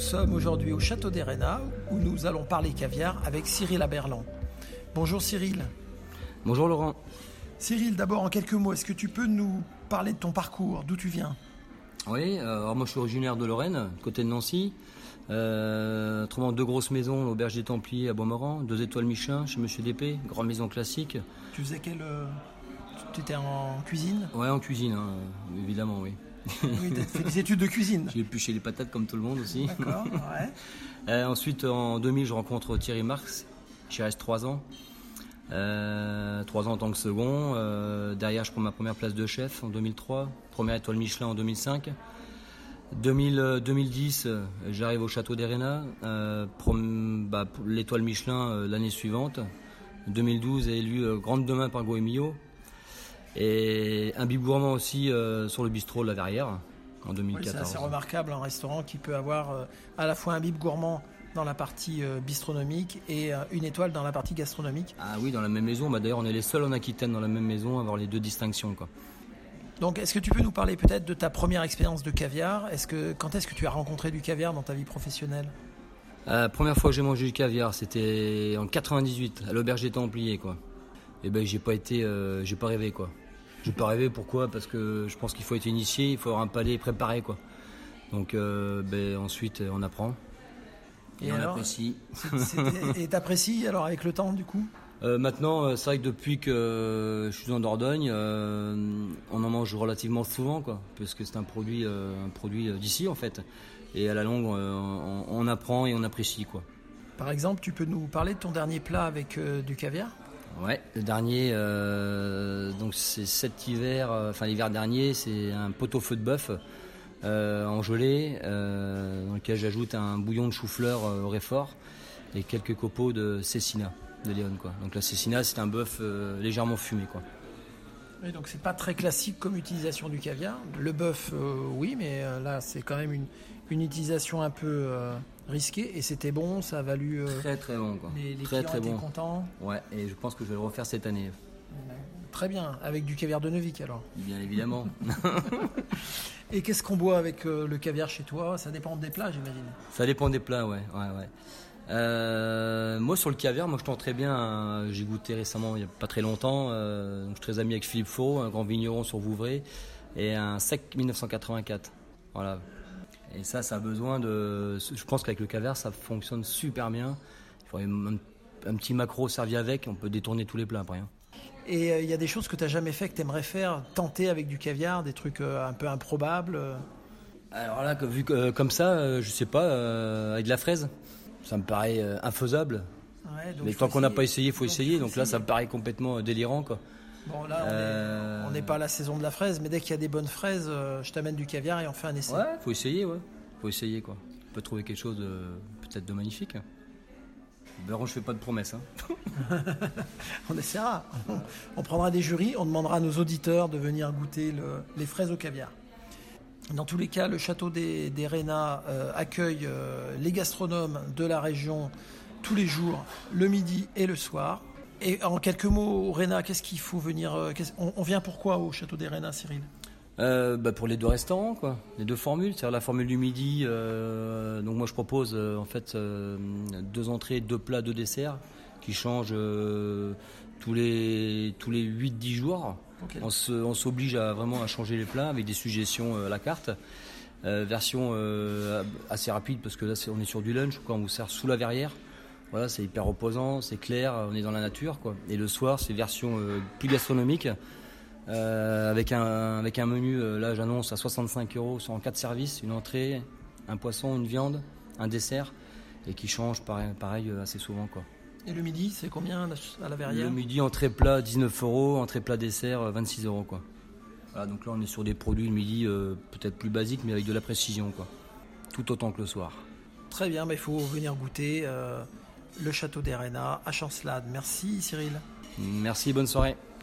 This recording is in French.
sommes aujourd'hui au Château des Rénats où nous allons parler caviar avec Cyril Aberlan. Bonjour Cyril. Bonjour Laurent. Cyril, d'abord en quelques mots, est-ce que tu peux nous parler de ton parcours, d'où tu viens? Oui, euh, alors moi je suis originaire de Lorraine, côté de Nancy. Euh, trouvant deux grosses maisons, l'Auberge des Templiers à Beaumorand, deux étoiles Michelin chez Monsieur Dépé, grande maison classique. Tu faisais quelle. euh, Tu étais en cuisine? Ouais, en cuisine, hein, évidemment, oui. Oui, tu as fait des études de cuisine. J'ai épluché les patates comme tout le monde aussi. D'accord, ouais. Euh, ensuite, en 2000, je rencontre Thierry Marx. J'y reste trois ans. Euh, trois ans en tant que second. Euh, derrière, je prends ma première place de chef en 2003. Première étoile Michelin en 2005. 2000, euh, 2010, euh, j'arrive au château des Rénats. Euh, bah, l'étoile Michelin l'année suivante. 2012, élu euh, grande demain par Goemio. Et un bib gourmand aussi euh, sur le bistrot de la Verrière en Oui, c'est 2014. assez remarquable un restaurant qui peut avoir euh, à la fois un bib gourmand dans la partie euh, bistronomique et une étoile dans la partie gastronomique. Ah oui, dans la même maison. Bah, D'ailleurs, on est les seuls en Aquitaine dans la même maison à avoir les deux distinctions. Quoi. Donc, est-ce que tu peux nous parler peut-être de ta première expérience de caviar? Est-ce que quand est-ce que tu as rencontré du caviar dans ta vie professionnelle? La première fois que j'ai mangé du caviar, c'était en 98 à l'auberge des Templiers. Quoi. Et ben, j'ai pas été, euh, j'ai pas rêvé quoi. J'ai pas rêvé. Pourquoi? Parce que je pense qu'il faut être initié, il faut avoir un palais préparé quoi. Donc, euh, ben, ensuite, on apprend. Et, Et on alors? apprécie. Et t'apprécies alors avec le temps du coup? Euh, maintenant, euh, c'est vrai que depuis que euh, je suis en Dordogne, euh, on en mange relativement souvent, quoi, parce que c'est un produit, euh, un produit euh, d'ici en fait. Et à la longue, euh, on, on apprend et on apprécie, quoi. Par exemple, tu peux nous parler de ton dernier plat avec euh, du caviar? Ouais, le dernier, euh, donc c'est cet hiver, euh, enfin l'hiver dernier, c'est un pot-au-feu de bœuf euh, en gelée, dans lequel j'ajoute un bouillon de chou-fleur au réfort et quelques copeaux de cécina de Léon, quoi. Donc la cécina, c'est un bœuf légèrement fumé, quoi. Oui, donc c'est pas très classique comme utilisation du caviar. Le bœuf, oui, mais là c'est quand même une, utilisation un peu risquée et c'était bon, ça a valu. euh, Très très bon, quoi. les les très très bon. contents. Ouais, et je pense que je vais le refaire cette année, Très bien, avec du caviar de Neuvik alors. bien évidemment. Et qu'est-ce qu'on boit avec euh, le caviar chez toi? Ça dépend des plats, j'imagine. Ça dépend des plats, ouais, ouais, ouais. Euh, moi sur le caviar, moi je tente très bien. hein, J'ai goûté récemment, il y a pas très longtemps. euh, donc je suis très ami avec Philippe Faux, un grand vigneron sur Vouvray, et un sec 1984. Voilà. Et ça, ça a besoin de. Je pense qu'avec le caviar, ça fonctionne super bien. Il faudrait un, un petit macro servi avec, on peut détourner tous les plats après. hein. Et euh, il y a des choses que tu n'as jamais fait que tu aimerais faire, tenter avec du caviar, des trucs euh, un peu improbables. euh? Alors là, vu que, comme ça, je sais pas, avec de la fraise, ça me paraît infaisable. Ouais, donc Mais tant qu'on n'a pas essayé, il faut Donc, essayer. faut Donc là, ça me paraît complètement délirant, quoi. Bon, là, on Euh, on n'est pas à la saison de la fraise, mais dès qu'il y a des bonnes fraises, euh, je t'amène du caviar et on fait un essai. Ouais, faut essayer, ouais. Faut essayer, quoi. On peut trouver quelque chose de peut-être de magnifique. Baron, je fais pas de promesses. Hein. On essaiera. On prendra des jurys, on demandera à nos auditeurs de venir goûter le- les fraises au caviar. Dans tous les cas, le château des, des euh, accueille les gastronomes de la région tous les jours, le midi et le soir. Et en quelques mots, au Rénat, qu'est-ce qu'il faut venir euh, on, on vient pourquoi au château des Rénats, Cyril? Euh, bah, pour les deux restaurants, quoi. Les deux formules, c'est-à-dire la formule du midi. euh, donc moi, je propose euh, en fait deux entrées, deux plats, deux desserts qui changent tous les tous les 8-10 jours. On s'oblige à vraiment à changer les plats avec des suggestions à la carte. Version assez rapide parce que là on est sur du lunch quoi, on vous sert sous la verrière. Voilà, c'est hyper reposant, c'est clair, on est dans la nature quoi. Et le soir c'est version euh, plus gastronomique euh, avec un avec un menu euh, là j'annonce à 65 euros sur en quatre services, une entrée, un poisson, une viande, un dessert et qui change pareil, pareil assez souvent quoi. Et le midi, c'est combien à la verrière? Le midi, entrée plat 19 euros, entrée plat dessert euh, 26 euros quoi. Voilà, donc là on est sur des produits le midi peut-être plus basiques mais avec de la précision quoi. Tout autant que le soir. Très bien, mais il faut venir goûter le château des Rénats à Chancelade. Merci Cyril. Merci, bonne soirée.